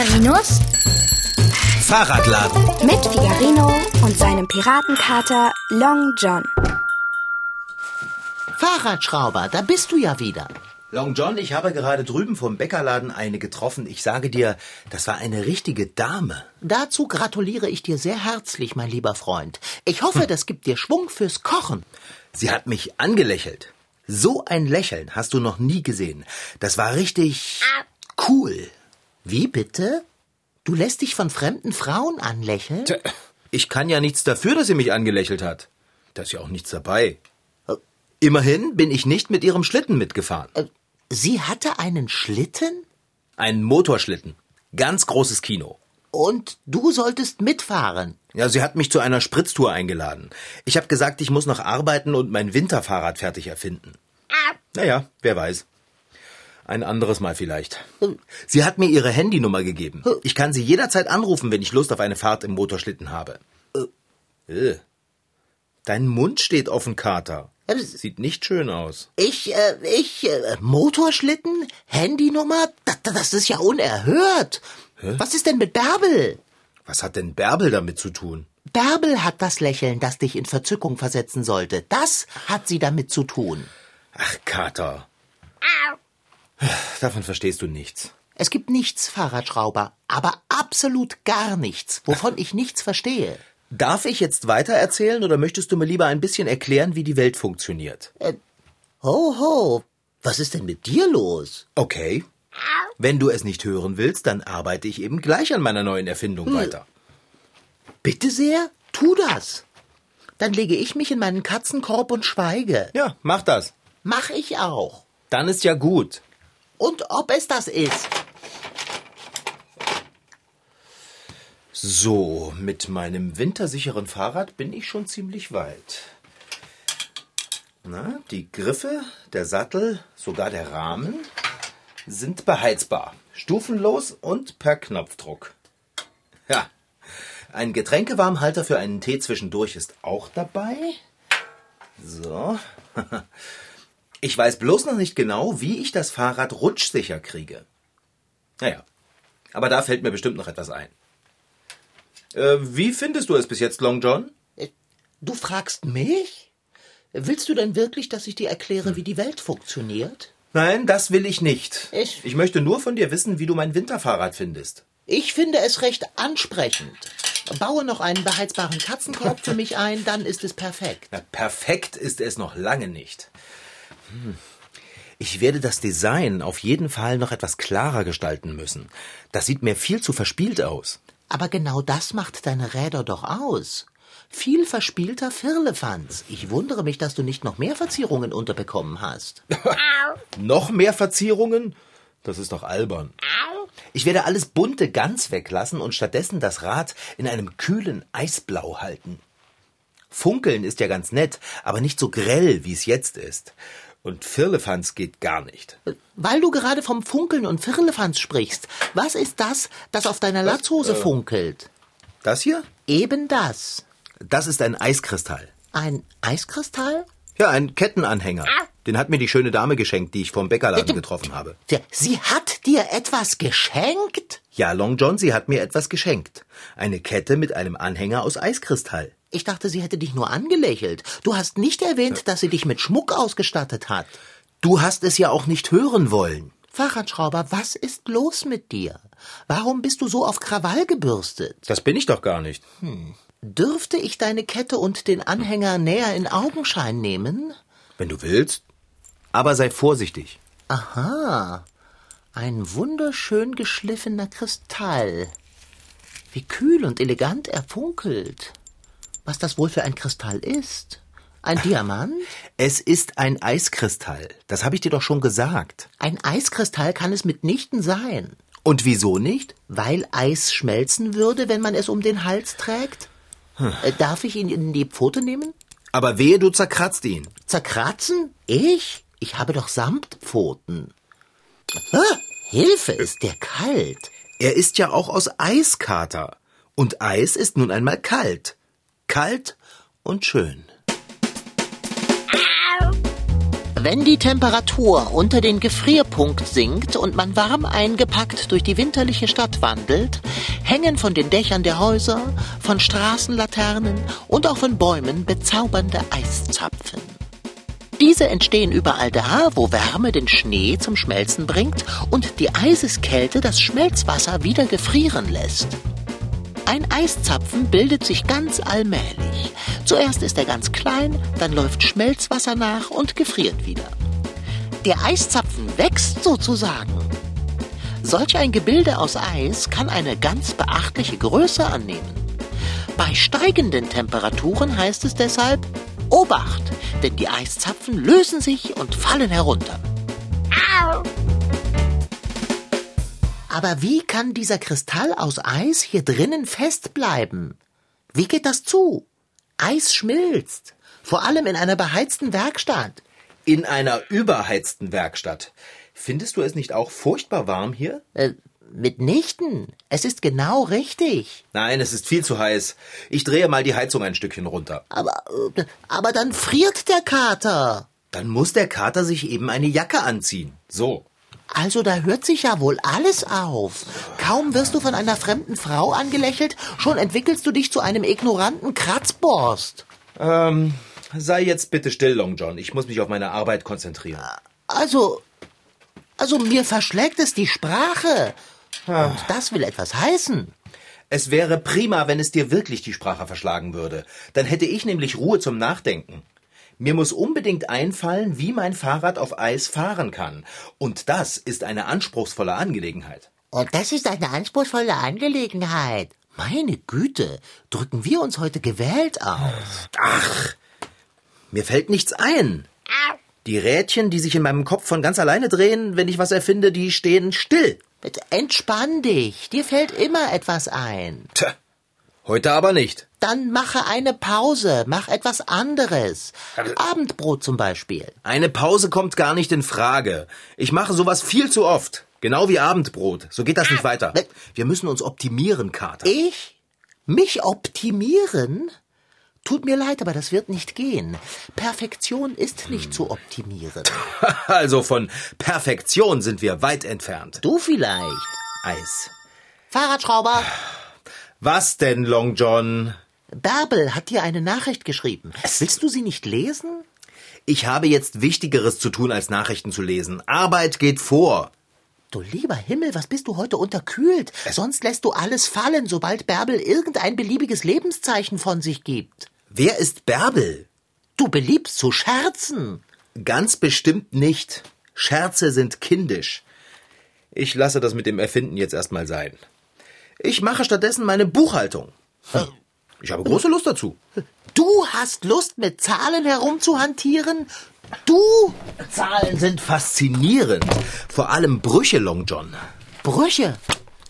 Figarinos Fahrradladen. mit Figarino und seinem Piratenkater Long John. Fahrradschrauber, da bist du ja wieder. Long John, ich habe gerade drüben vom Bäckerladen eine getroffen. Ich sage dir, das war eine richtige Dame. Dazu gratuliere ich dir sehr herzlich, mein lieber Freund. Ich hoffe, das gibt dir Schwung fürs Kochen. Sie hat mich angelächelt. So ein Lächeln hast du noch nie gesehen. Das war richtig cool. Wie bitte? Du lässt dich von fremden Frauen anlächeln? Tja, Ich kann ja nichts dafür, dass sie mich angelächelt hat. Da ist ja auch nichts dabei. Immerhin bin ich nicht mit ihrem Schlitten mitgefahren. Sie hatte einen Schlitten? Ein Motorschlitten. Ganz großes Kino. Und du solltest mitfahren. Ja, sie hat mich zu einer Spritztour eingeladen. Ich habe gesagt, ich muss noch arbeiten und mein Winterfahrrad fertig erfinden. Naja, wer weiß. Ein anderes Mal vielleicht. Sie hat mir ihre Handynummer gegeben. Ich kann sie jederzeit anrufen, wenn ich Lust auf eine Fahrt im Motorschlitten habe. Äh. Dein Mund steht offen, Kater. Sieht nicht schön aus. Ich, äh, ich, äh, Motorschlitten? Handynummer? Das, das ist ja unerhört. Was ist denn mit Bärbel? Was hat denn Bärbel damit zu tun? Bärbel hat das Lächeln, das dich in Verzückung versetzen sollte. Das hat sie damit zu tun. Ach, Kater. Davon verstehst du nichts. Es gibt nichts, Fahrradschrauber, aber absolut gar nichts, wovon ich nichts verstehe. Darf ich jetzt weiter erzählen oder möchtest du mir lieber ein bisschen erklären, wie die Welt funktioniert? Ho, ho, was ist denn mit dir los? Okay. Wenn du es nicht hören willst, dann arbeite ich eben gleich an meiner neuen Erfindung weiter. Bitte sehr, tu das. Dann lege ich mich in meinen Katzenkorb und schweige. Ja, mach das. Mach ich auch. Dann ist ja gut. Und ob es das ist. So, mit meinem wintersicheren Fahrrad bin ich schon ziemlich weit. Na, die Griffe, der Sattel, sogar der Rahmen sind beheizbar, stufenlos und per Knopfdruck. Ja, ein Getränkewarmhalter für einen Tee zwischendurch ist auch dabei. So. Ich weiß bloß noch nicht genau, wie ich das Fahrrad rutschsicher kriege. Naja, aber da fällt mir bestimmt noch etwas ein. Äh, wie findest du es bis jetzt, Long John? Du fragst mich? Willst du denn wirklich, dass ich dir erkläre, wie die Welt funktioniert? Nein, das will ich nicht. Ich- ich möchte nur von dir wissen, wie du mein Winterfahrrad findest. Ich finde es recht ansprechend. Baue noch einen beheizbaren Katzenkorb für mich ein, dann ist es perfekt. Na, perfekt ist es noch lange nicht. Hm. Ich werde das Design auf jeden Fall noch etwas klarer gestalten müssen. Das sieht mir viel zu verspielt aus. Aber genau das macht deine Räder doch aus. Viel verspielter Firlefanz. Ich wundere mich, dass du nicht noch mehr Verzierungen unterbekommen hast. Noch mehr Verzierungen? Das ist doch albern. Ich werde alles Bunte ganz weglassen und stattdessen das Rad in einem kühlen Eisblau halten. Funkeln ist ja ganz nett, aber nicht so grell, wie es jetzt ist. Und Firlefanz geht gar nicht. Weil du gerade vom Funkeln und Firlefanz sprichst, was ist das, das auf deiner Latzhose funkelt? Das hier? Eben das. Das ist ein Eiskristall. Ein Eiskristall? Ja, ein Kettenanhänger. Den hat mir die schöne Dame geschenkt, die ich vom Bäckerladen getroffen habe. Sie hat dir etwas geschenkt? Ja, Long John, sie hat mir etwas geschenkt. Eine Kette mit einem Anhänger aus Eiskristall. Ich dachte, sie hätte dich nur angelächelt. Du hast nicht erwähnt, dass sie dich mit Schmuck ausgestattet hat. Du hast es ja auch nicht hören wollen. Fahrradschrauber, was ist los mit dir? Warum bist du so auf Krawall gebürstet? Das bin ich doch gar nicht. Dürfte ich deine Kette und den Anhänger näher in Augenschein nehmen? Wenn du willst. Aber sei vorsichtig. Aha, ein wunderschön geschliffener Kristall. Wie kühl und elegant er funkelt. Was das wohl für ein Kristall ist? Ein Diamant? Es ist ein Eiskristall. Das habe ich dir doch schon gesagt. Ein Eiskristall kann es mitnichten sein. Und wieso nicht? Weil Eis schmelzen würde, wenn man es um den Hals trägt? Äh, Darf ich ihn in die Pfote nehmen? Aber wehe, du zerkratzt ihn. Zerkratzen? Ich? Ich habe doch Samtpfoten. Ah, Hilfe, ist der kalt. Er ist ja auch aus Eiskater. Und Eis ist nun einmal kalt. Kalt und schön. Wenn die Temperatur unter den Gefrierpunkt sinkt und man warm eingepackt durch die winterliche Stadt wandelt, hängen von den Dächern der Häuser, von Straßenlaternen und auch von Bäumen bezaubernde Eiszapfen. Diese entstehen überall da, wo Wärme den Schnee zum Schmelzen bringt und die Eiseskälte das Schmelzwasser wieder gefrieren lässt. Ein Eiszapfen bildet sich ganz allmählich. Zuerst ist er ganz klein, dann läuft Schmelzwasser nach und gefriert wieder. Der Eiszapfen wächst sozusagen. Solch ein Gebilde aus Eis kann eine ganz beachtliche Größe annehmen. Bei steigenden Temperaturen heißt es deshalb Obacht, denn die Eiszapfen lösen sich und fallen herunter. Aber wie kann dieser Kristall aus Eis hier drinnen festbleiben? Wie geht das zu? Eis schmilzt, vor allem in einer beheizten Werkstatt. In einer überheizten Werkstatt. Findest du es nicht auch furchtbar warm hier? Äh, mitnichten. Es ist genau richtig. Nein, es ist viel zu heiß. Ich drehe mal die Heizung ein Stückchen runter. Aber, aber dann friert der Kater. Dann muss der Kater sich eben eine Jacke anziehen. So. Also da hört sich ja wohl alles auf. Kaum wirst du von einer fremden Frau angelächelt, schon entwickelst du dich zu einem ignoranten Kratzborst. Ähm, sei jetzt bitte still, Long John. Ich muss mich auf meine Arbeit konzentrieren. Also, also mir verschlägt es die Sprache. Und das will etwas heißen. Es wäre prima, wenn es dir wirklich die Sprache verschlagen würde. Dann hätte ich nämlich Ruhe zum Nachdenken. Mir muss unbedingt einfallen, wie mein Fahrrad auf Eis fahren kann. Und das ist eine anspruchsvolle Angelegenheit. Und das ist eine anspruchsvolle Angelegenheit. Meine Güte, drücken wir uns heute gewählt aus. Ach, mir fällt nichts ein. Die Rädchen, die sich in meinem Kopf von ganz alleine drehen, wenn ich was erfinde, die stehen still. Entspann dich, dir fällt immer etwas ein. Tja, heute aber nicht. Dann mache eine Pause, mach etwas anderes. Abendbrot zum Beispiel. Eine Pause kommt gar nicht in Frage. Ich mache sowas viel zu oft. Genau wie Abendbrot. So geht das nicht weiter. Wir müssen uns optimieren, Kater. Ich? Mich optimieren? Tut mir leid, aber das wird nicht gehen. Perfektion ist nicht zu optimieren. Also von Perfektion sind wir weit entfernt. Du vielleicht. Eis. Fahrradschrauber, Was denn, Long John? Bärbel hat dir eine Nachricht geschrieben. Willst du sie nicht lesen? Ich habe jetzt Wichtigeres zu tun, als Nachrichten zu lesen. Arbeit geht vor. Du lieber Himmel, was bist du heute unterkühlt? Sonst lässt du alles fallen, sobald Bärbel irgendein beliebiges Lebenszeichen von sich gibt. Wer ist Bärbel? Du beliebst zu scherzen. Ganz bestimmt nicht. Scherze sind kindisch. Ich lasse das mit dem Erfinden jetzt erstmal sein. Ich mache stattdessen meine Buchhaltung. Ich habe große Lust dazu. Du hast Lust, mit Zahlen herumzuhantieren? Du? Zahlen sind faszinierend. Vor allem Brüche, Long John. Brüche.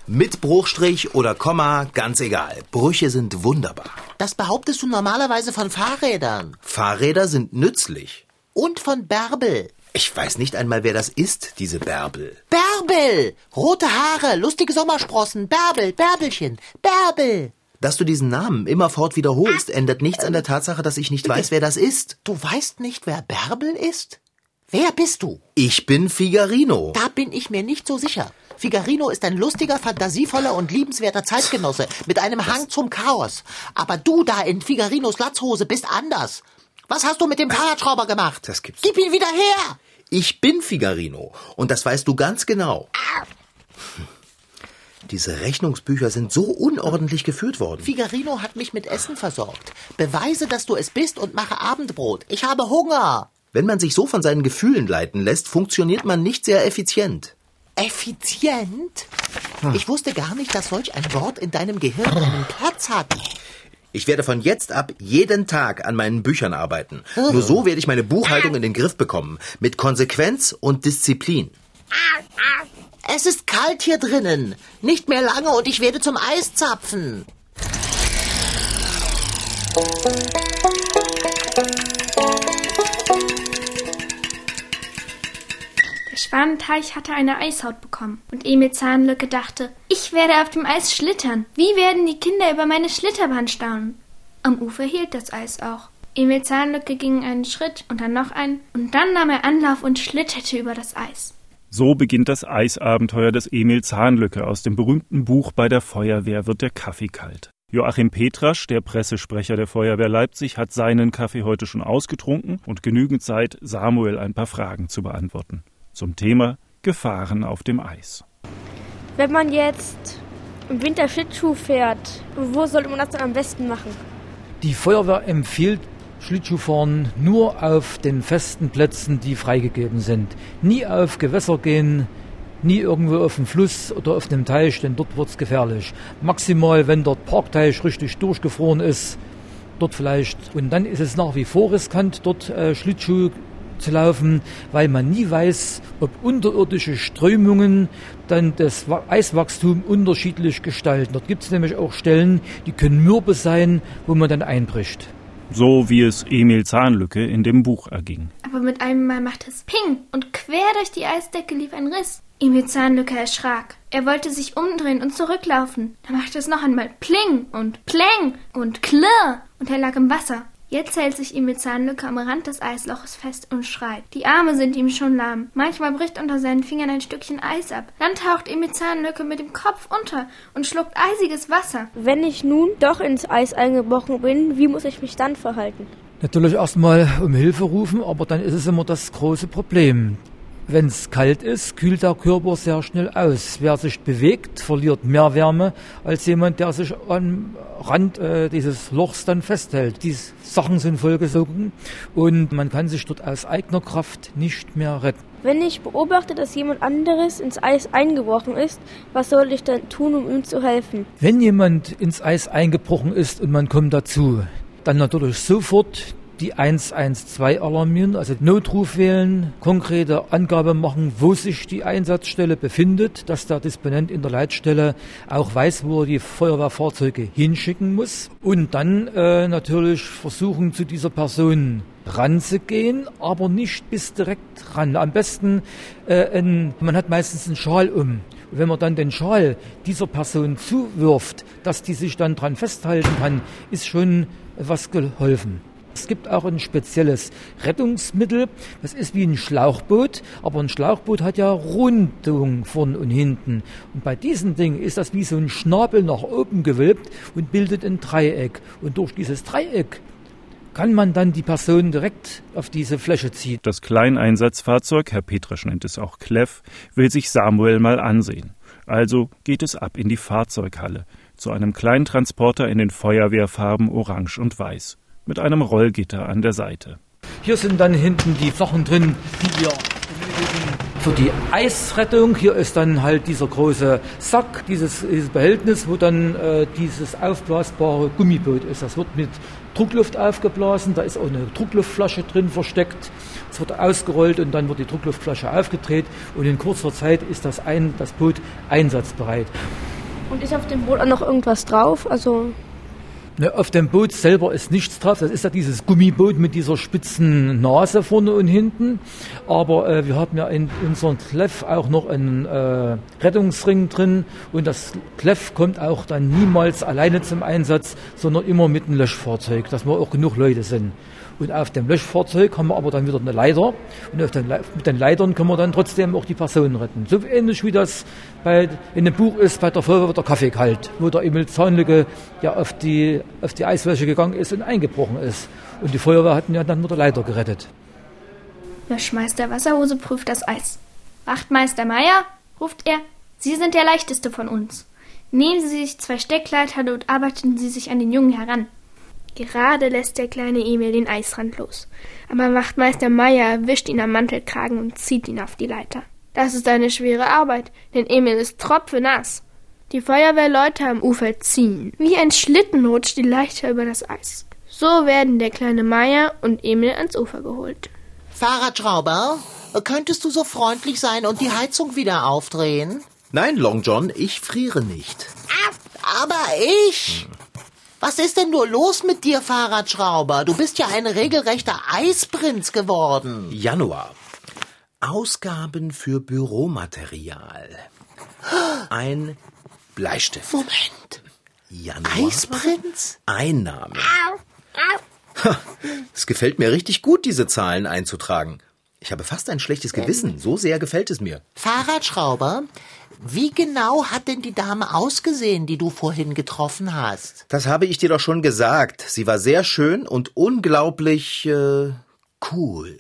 Mit Bruchstrich oder Komma, ganz egal. Brüche sind wunderbar. Das behauptest du normalerweise von Fahrrädern. Fahrräder sind nützlich. Und von Bärbel. Ich weiß nicht einmal, wer das ist, diese Bärbel. Bärbel! Rote Haare, lustige Sommersprossen, Bärbel, Bärbelchen, Bärbel! Dass du diesen Namen immerfort wiederholst, ändert nichts an der Tatsache, dass ich nicht weiß, wer das ist. Du weißt nicht, wer Bärbel ist? Wer bist du? Ich bin Figarino. Da bin ich mir nicht so sicher. Figarino ist ein lustiger, fantasievoller und liebenswerter Zeitgenosse mit einem Hang zum Chaos. Aber du da in Figarinos Latzhose bist anders. Was hast du mit dem Fahrradschrauber gemacht? Das gibt's Gib ihn wieder her! Ich bin Figarino. Und das weißt du ganz genau. Hm. Diese Rechnungsbücher sind so unordentlich geführt worden. Figarino hat mich mit Essen versorgt. Beweise, dass du es bist und mache Abendbrot. Ich habe Hunger. Wenn man sich so von seinen Gefühlen leiten lässt, funktioniert man nicht sehr effizient. Effizient? Ich wusste gar nicht, dass solch ein Wort in deinem Gehirn einen Platz hat. Ich werde von jetzt ab jeden Tag an meinen Büchern arbeiten. Nur so werde ich meine Buchhaltung in den Griff bekommen. Mit Konsequenz und Disziplin. Es ist kalt hier drinnen. Nicht mehr lange und ich werde zum Eiszapfen. Schwanenteich hatte eine Eishaut bekommen und Emil Zahnlücke dachte, ich werde auf dem Eis schlittern. Wie werden die Kinder über meine Schlitterbahn staunen? Am Ufer hielt das Eis auch. Emil Zahnlücke ging einen Schritt und dann noch einen, und dann nahm er Anlauf und schlitterte über das Eis. So beginnt das Eisabenteuer des Emil Zahnlücke. Aus dem berühmten Buch Bei der Feuerwehr wird der Kaffee kalt. Joachim Petrasch, der Pressesprecher der Feuerwehr Leipzig, hat seinen Kaffee heute schon ausgetrunken und genügend Zeit, Samuel ein paar Fragen zu beantworten. Zum Thema Gefahren auf dem Eis. Wenn man jetzt im Winter Schlittschuh fährt, wo sollte man das dann am besten machen? Die Feuerwehr empfiehlt Schlittschuhfahren nur auf den festen Plätzen, die freigegeben sind. Nie auf Gewässer gehen, nie irgendwo auf dem Fluss oder auf dem Teich, denn dort wird es gefährlich. Maximal, wenn dort Parkteich richtig durchgefroren ist, dort vielleicht. Und dann ist es nach wie vor riskant, dort äh, Schlittschuh zu laufen, weil man nie weiß, ob unterirdische Strömungen dann das Eiswachstum unterschiedlich gestalten. Dort gibt es nämlich auch Stellen, die können mürbe sein, wo man dann einbricht. So wie es Emil Zahnlücke in dem Buch erging. Aber mit einem Mal machte es Ping und quer durch die Eisdecke lief ein Riss. Emil Zahnlücke erschrak. Er wollte sich umdrehen und zurücklaufen. Da machte es noch einmal Pling und Pläng und Klirr und er lag im Wasser. Jetzt hält sich Emil Zahnlücke am Rand des Eisloches fest und schreit. Die Arme sind ihm schon lahm. Manchmal bricht unter seinen Fingern ein Stückchen Eis ab. Dann taucht Emil Zahnlücke mit dem Kopf unter und schluckt eisiges Wasser. Wenn ich nun doch ins Eis eingebrochen bin, wie muss ich mich dann verhalten? Natürlich erstmal um Hilfe rufen, aber dann ist es immer das große Problem. Wenn es kalt ist, kühlt der Körper sehr schnell aus. Wer sich bewegt, verliert mehr Wärme als jemand, der sich am Rand äh, dieses Lochs dann festhält. Die Sachen sind vollgesogen und man kann sich dort aus eigener Kraft nicht mehr retten. Wenn ich beobachte, dass jemand anderes ins Eis eingebrochen ist, was soll ich dann tun, um ihm zu helfen? Wenn jemand ins Eis eingebrochen ist und man kommt dazu, dann natürlich sofort die 112 alarmieren, also Notruf wählen, konkrete Angabe machen, wo sich die Einsatzstelle befindet, dass der Disponent in der Leitstelle auch weiß, wo er die Feuerwehrfahrzeuge hinschicken muss und dann äh, natürlich versuchen, zu dieser Person ranzugehen, aber nicht bis direkt ran. Am besten, äh, ein, man hat meistens einen Schal um. wenn man dann den Schal dieser Person zuwirft, dass die sich dann dran festhalten kann, ist schon was geholfen. Es gibt auch ein spezielles Rettungsmittel. Das ist wie ein Schlauchboot, aber ein Schlauchboot hat ja Rundung vorn und hinten. Und bei diesem Ding ist das wie so ein Schnabel nach oben gewölbt und bildet ein Dreieck. Und durch dieses Dreieck kann man dann die Person direkt auf diese Fläche ziehen. Das Kleineinsatzfahrzeug, Herr Petrasch nennt es auch Kleff, will sich Samuel mal ansehen. Also geht es ab in die Fahrzeughalle zu einem kleinen Transporter in den Feuerwehrfarben Orange und Weiß mit einem Rollgitter an der Seite. Hier sind dann hinten die Sachen drin, die wir für die Eisrettung. Hier ist dann halt dieser große Sack, dieses, dieses Behältnis, wo dann äh, dieses aufblasbare Gummiboot ist. Das wird mit Druckluft aufgeblasen, da ist auch eine Druckluftflasche drin versteckt. Es wird ausgerollt und dann wird die Druckluftflasche aufgedreht und in kurzer Zeit ist das, ein, das Boot einsatzbereit. Und ist auf dem Boot auch noch irgendwas drauf? Also Ne, auf dem Boot selber ist nichts drauf. Das ist ja dieses Gummiboot mit dieser spitzen Nase vorne und hinten. Aber äh, wir haben ja in unserem Kleff auch noch einen äh, Rettungsring drin. Und das Kleff kommt auch dann niemals alleine zum Einsatz, sondern immer mit einem Löschfahrzeug, dass wir auch genug Leute sind. Und auf dem Löschfahrzeug haben wir aber dann wieder eine Leiter. Und den, mit den Leitern können wir dann trotzdem auch die Personen retten. So ähnlich wie das bei, in dem Buch ist bei der Feuerwehr der Kaffee kalt, wo der Emil Zahnlücke ja auf die, auf die Eiswäsche gegangen ist und eingebrochen ist. Und die Feuerwehr hatten ja dann mit der Leiter gerettet. Löschmeister Wasserhose prüft das Eis. Wachtmeister Meier, ruft er, Sie sind der leichteste von uns. Nehmen Sie sich zwei Steckleitern und arbeiten Sie sich an den Jungen heran. Gerade lässt der kleine Emil den Eisrand los. Aber Wachtmeister Meier erwischt ihn am Mantelkragen und zieht ihn auf die Leiter. Das ist eine schwere Arbeit, denn Emil ist tropfenass. Die Feuerwehrleute am Ufer ziehen. Wie ein Schlitten rutscht die Leiter über das Eis. So werden der kleine Meier und Emil ans Ufer geholt. Fahrradschrauber, könntest du so freundlich sein und die Heizung wieder aufdrehen? Nein, Long John, ich friere nicht. Aber ich. Was ist denn nur los mit dir, Fahrradschrauber? Du bist ja ein regelrechter Eisprinz geworden. Januar. Ausgaben für Büromaterial. Ein Bleistift. Moment. Januar. Eisprinz? Einnahme. Es gefällt mir richtig gut, diese Zahlen einzutragen. Ich habe fast ein schlechtes Gewissen. So sehr gefällt es mir. Fahrradschrauber, wie genau hat denn die Dame ausgesehen, die du vorhin getroffen hast? Das habe ich dir doch schon gesagt. Sie war sehr schön und unglaublich äh, cool.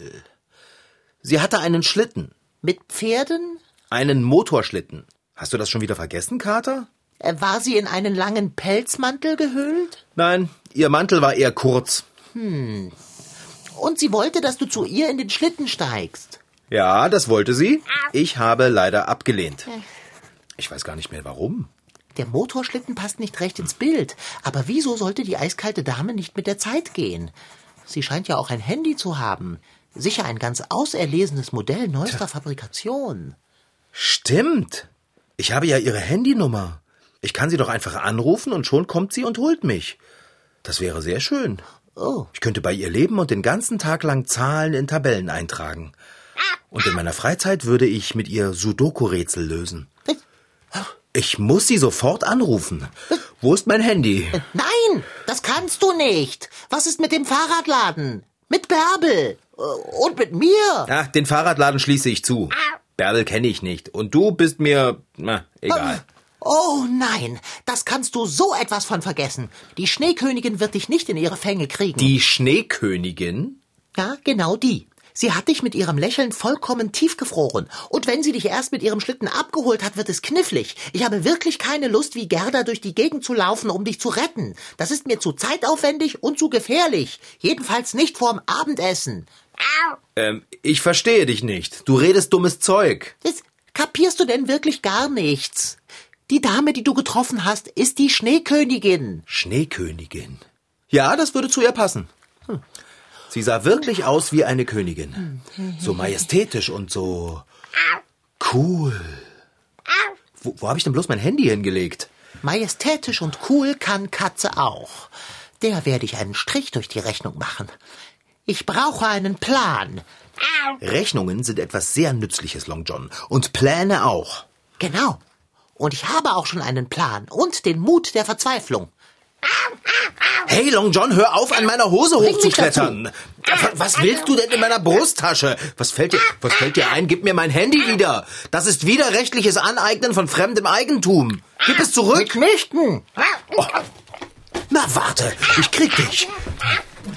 Sie hatte einen Schlitten. Mit Pferden? Einen Motorschlitten. Hast du das schon wieder vergessen, Kater? Äh, War sie in einen langen Pelzmantel gehüllt? Nein, ihr Mantel war eher kurz. Und sie wollte, dass du zu ihr in den Schlitten steigst. Ja, das wollte sie. Ich habe leider abgelehnt. Ich weiß gar nicht mehr warum. Der Motorschlitten passt nicht recht ins Bild. Aber wieso sollte die eiskalte Dame nicht mit der Zeit gehen? Sie scheint ja auch ein Handy zu haben. Sicher ein ganz auserlesenes Modell neuester Fabrikation. Stimmt. Ich habe ja ihre Handynummer. Ich kann sie doch einfach anrufen und schon kommt sie und holt mich. Das wäre sehr schön. Oh, Ich könnte bei ihr leben und den ganzen Tag lang Zahlen in Tabellen eintragen. Und in meiner Freizeit würde ich mit ihr Sudoku-Rätsel lösen. Ich muss sie sofort anrufen. Wo ist mein Handy? nein, das kannst du nicht. Was ist mit dem Fahrradladen? Mit Bärbel? Und mit mir? Ja, den Fahrradladen schließe ich zu. Bärbel kenne ich nicht. Und du bist mir, na, egal. Oh nein, das kannst du so etwas von vergessen. Die Schneekönigin wird dich nicht in ihre Fänge kriegen. Die Schneekönigin? Ja, genau die. Sie hat dich mit ihrem Lächeln vollkommen tiefgefroren. Und wenn sie dich erst mit ihrem Schlitten abgeholt hat, wird es knifflig. Ich habe wirklich keine Lust, wie Gerda durch die Gegend zu laufen, um dich zu retten. Das ist mir zu zeitaufwendig und zu gefährlich. Jedenfalls nicht vorm Abendessen. Ähm, ich verstehe dich nicht. Du redest dummes Zeug. Das kapierst du denn wirklich gar nichts? Die Dame, die du getroffen hast, ist die Schneekönigin. Schneekönigin. Ja, das würde zu ihr passen. Hm. Sie sah wirklich aus wie eine Königin. So majestätisch und so cool. Wo, wo habe ich denn bloß mein Handy hingelegt? Majestätisch und cool kann Katze auch. Der werde ich einen Strich durch die Rechnung machen. Ich brauche einen Plan. Rechnungen sind etwas sehr Nützliches, Long John. Und Pläne auch. Genau. Und ich habe auch schon einen Plan und den Mut der Verzweiflung. Hey, Long John, hör auf, an meiner Hose hochzuklettern. Wa- Was willst du denn in meiner Brusttasche? Was fällt dir, was fällt dir ein? Gib mir mein Handy wieder. Das ist widerrechtliches Aneignen von fremdem Eigentum. Gib es zurück. Mitnichten. Na, warte, ich krieg dich.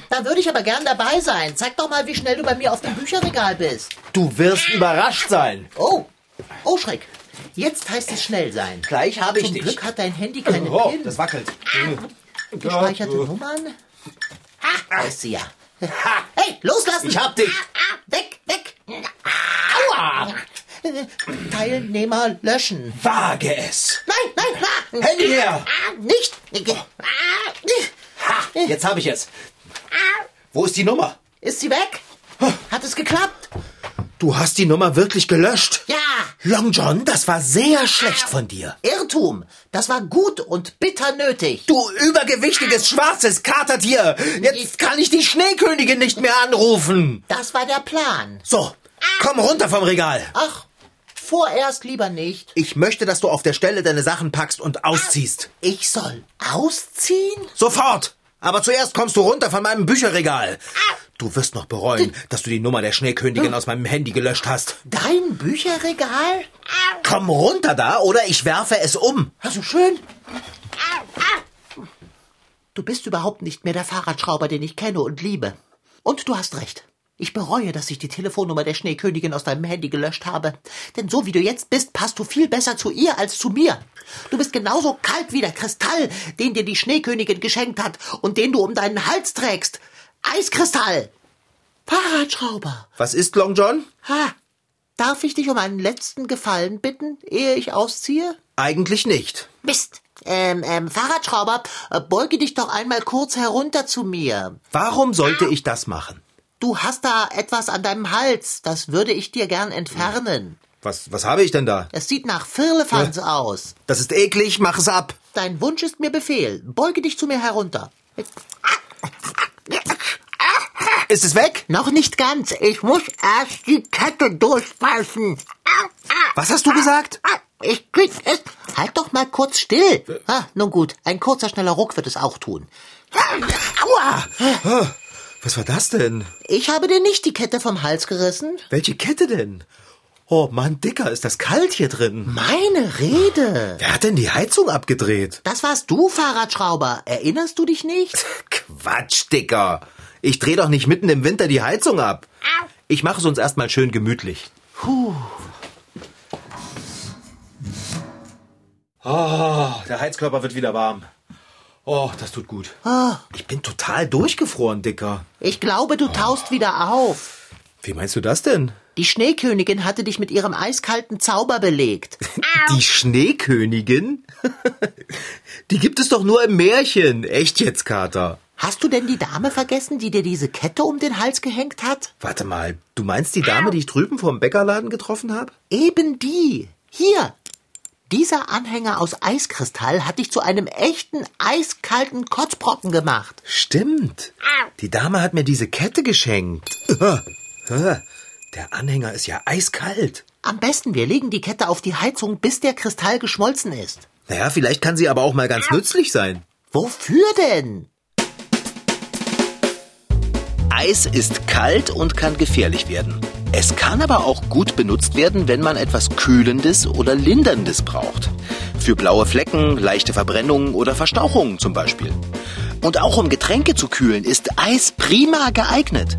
Da würde ich aber gern dabei sein. Zeig doch mal, wie schnell du bei mir auf dem Bücherregal bist. Du wirst überrascht sein. Oh, oh Schreck. Jetzt heißt es schnell sein. Gleich habe ich Zum dich. Glück hat dein Handy keine Oh, PIN. das wackelt. Gespeicherte Nummern? Da ist sie ja. Hey, loslassen! Ich hab dich. Weg, weg! Aua! Teilnehmer löschen. Wage es. Nein, nein, nein! Handy her. Nicht! Ha, jetzt habe ich es. Wo ist die Nummer? Ist sie weg? Hat es geklappt? Du hast die Nummer wirklich gelöscht? Ja! Long John, das war sehr schlecht von dir. Irrtum! Das war gut und bitter nötig. Du übergewichtiges schwarzes Katertier! Jetzt kann ich die Schneekönigin nicht mehr anrufen! Das war der Plan. So, komm runter vom Regal! Ach, vorerst lieber nicht. Ich möchte, dass du auf der Stelle deine Sachen packst und ausziehst. Ich soll ausziehen? Sofort! Aber zuerst kommst du runter von meinem Bücherregal. Du wirst noch bereuen, dass du die Nummer der Schneekönigin aus meinem Handy gelöscht hast. Dein Bücherregal? Komm runter da, oder ich werfe es um. Also schön. Du bist überhaupt nicht mehr der Fahrradschrauber, den ich kenne und liebe. Und du hast recht. Ich bereue, dass ich die Telefonnummer der Schneekönigin aus deinem Handy gelöscht habe. Denn so wie du jetzt bist, passt du viel besser zu ihr als zu mir. Du bist genauso kalt wie der Kristall, den dir die Schneekönigin geschenkt hat und den du um deinen Hals trägst. Eiskristall! Fahrradschrauber! Was ist, Long John? Ha! Darf ich dich um einen letzten Gefallen bitten, ehe ich ausziehe? Eigentlich nicht. Mist. Ähm, ähm, Fahrradschrauber, äh, beuge dich doch einmal kurz herunter zu mir. Warum sollte ich das machen? Du hast da etwas an deinem Hals, das würde ich dir gern entfernen. Was, was habe ich denn da? Es sieht nach Firlefanz aus. Das ist eklig, mach es ab. Dein Wunsch ist mir Befehl. Beuge dich zu mir herunter. Ist es weg? Noch nicht ganz. Ich muss erst die Kette durchbeißen. Was hast du gesagt? Ich krieg es. Halt doch mal kurz still. Ah, nun gut, ein kurzer, schneller Ruck wird es auch tun. Aua! Was war das denn? Ich habe dir nicht die Kette vom Hals gerissen. Welche Kette denn? Oh Mann, Dicker, ist das kalt hier drin. Meine Rede. Wer hat denn die Heizung abgedreht? Das warst du, Fahrradschrauber. Erinnerst du dich nicht? Quatsch, Dicker. Ich dreh doch nicht mitten im Winter die Heizung ab. Ich mache es uns erstmal schön gemütlich. Puh. Oh, der Heizkörper wird wieder warm. Oh, das tut gut. Ah, Ich bin total durchgefroren, Dicker. ich glaube, du taust wieder auf. Wie meinst du das denn? Die Schneekönigin hatte dich mit ihrem eiskalten Zauber belegt. Die Schneekönigin? Die gibt es doch nur im Märchen. Echt jetzt, Kater? Hast du denn die Dame vergessen, die dir diese Kette um den Hals gehängt hat? Warte mal, du meinst die Dame, die ich drüben vor dem Bäckerladen getroffen habe? Eben die. Hier. Dieser Anhänger aus Eiskristall hat dich zu einem echten eiskalten Kotzbrocken gemacht. Stimmt. Die Dame hat mir diese Kette geschenkt. Der Anhänger ist ja eiskalt. Am besten, wir legen die Kette auf die Heizung, bis der Kristall geschmolzen ist. Naja, vielleicht kann sie aber auch mal ganz nützlich sein. Wofür denn? Eis ist kalt und kann gefährlich werden. Es kann aber auch gut benutzt werden, wenn man etwas Kühlendes oder Linderndes braucht. Für blaue Flecken, leichte Verbrennungen oder Verstauchungen zum Beispiel. Und auch um Getränke zu kühlen, ist Eis prima geeignet.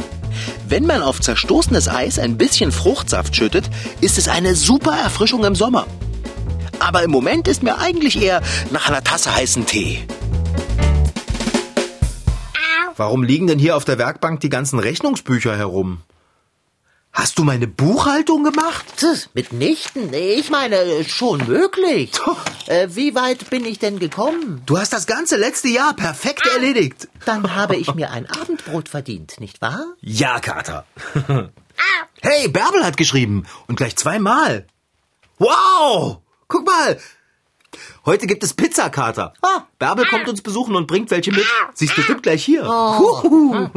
Wenn man auf zerstoßenes Eis ein bisschen Fruchtsaft schüttet, ist es eine super Erfrischung im Sommer. Aber im Moment ist mir eigentlich eher nach einer Tasse heißen Tee. Warum liegen denn hier auf der Werkbank die ganzen Rechnungsbücher herum? Hast du meine Buchhaltung gemacht? Tss, Mitnichten. Ich meine, schon möglich. Äh, wie weit bin ich denn gekommen? Du hast das ganze letzte Jahr perfekt erledigt. Dann habe ich mir ein Abendbrot verdient, nicht wahr? Ja, Kater. hey, Bärbel hat geschrieben. Und gleich zweimal. Wow! Guck mal. Heute gibt es Pizza, Kater. Ah, Bärbel kommt uns besuchen und bringt welche mit. Sie ist bestimmt gleich hier. Huhu.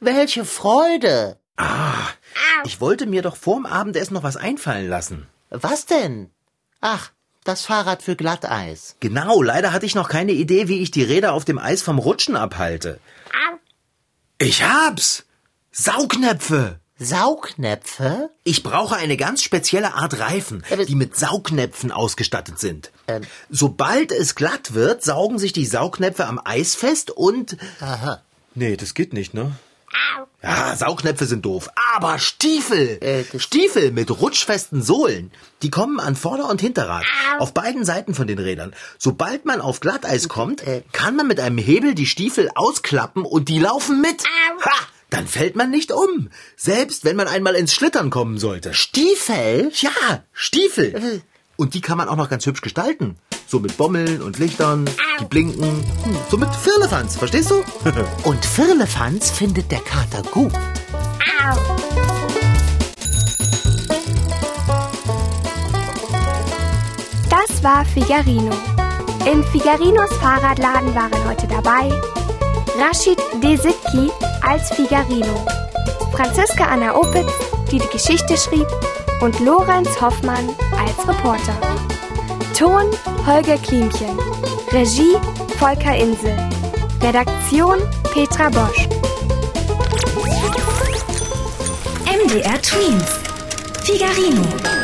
Welche Freude. Ich wollte mir doch vorm Abendessen noch was einfallen lassen. Was denn? Ach, das Fahrrad für Glatteis. Genau, leider hatte ich noch keine Idee, wie ich die Räder auf dem Eis vom Rutschen abhalte. Ich hab's! Saugnäpfe! Saugnäpfe? Ich brauche eine ganz spezielle Art Reifen, die mit Saugnäpfen ausgestattet sind. Ähm. Sobald es glatt wird, saugen sich die Saugnäpfe am Eis fest und... Aha. Nee, das geht nicht, ne? Ja, Saugnäpfe sind doof. Aber Stiefel! Äh, Stiefel mit rutschfesten Sohlen. Die kommen an Vorder- und Hinterrad. Auf beiden Seiten von den Rädern. Sobald man auf Glatteis kommt, Äh. kann man mit einem Hebel die Stiefel ausklappen und die laufen mit. Ha! Dann fällt man nicht um. Selbst wenn man einmal ins Schlittern kommen sollte. Stiefel? Ja, Stiefel. Und die kann man auch noch ganz hübsch gestalten. So mit Bommeln und Lichtern, die blinken. So mit Firlefanz, verstehst du? Und Firlefanz findet der Kater gut. Das war Figarino. Im Figarinos Fahrradladen waren heute dabei Rashid Desitki als Figarino, Franziska Anna Opitz, die die Geschichte schrieb, und Lorenz Hoffmann als Reporter. Ton Holger Klimchen, Regie Volker Insel, Redaktion Petra Bosch. MDR Twins. Figarino.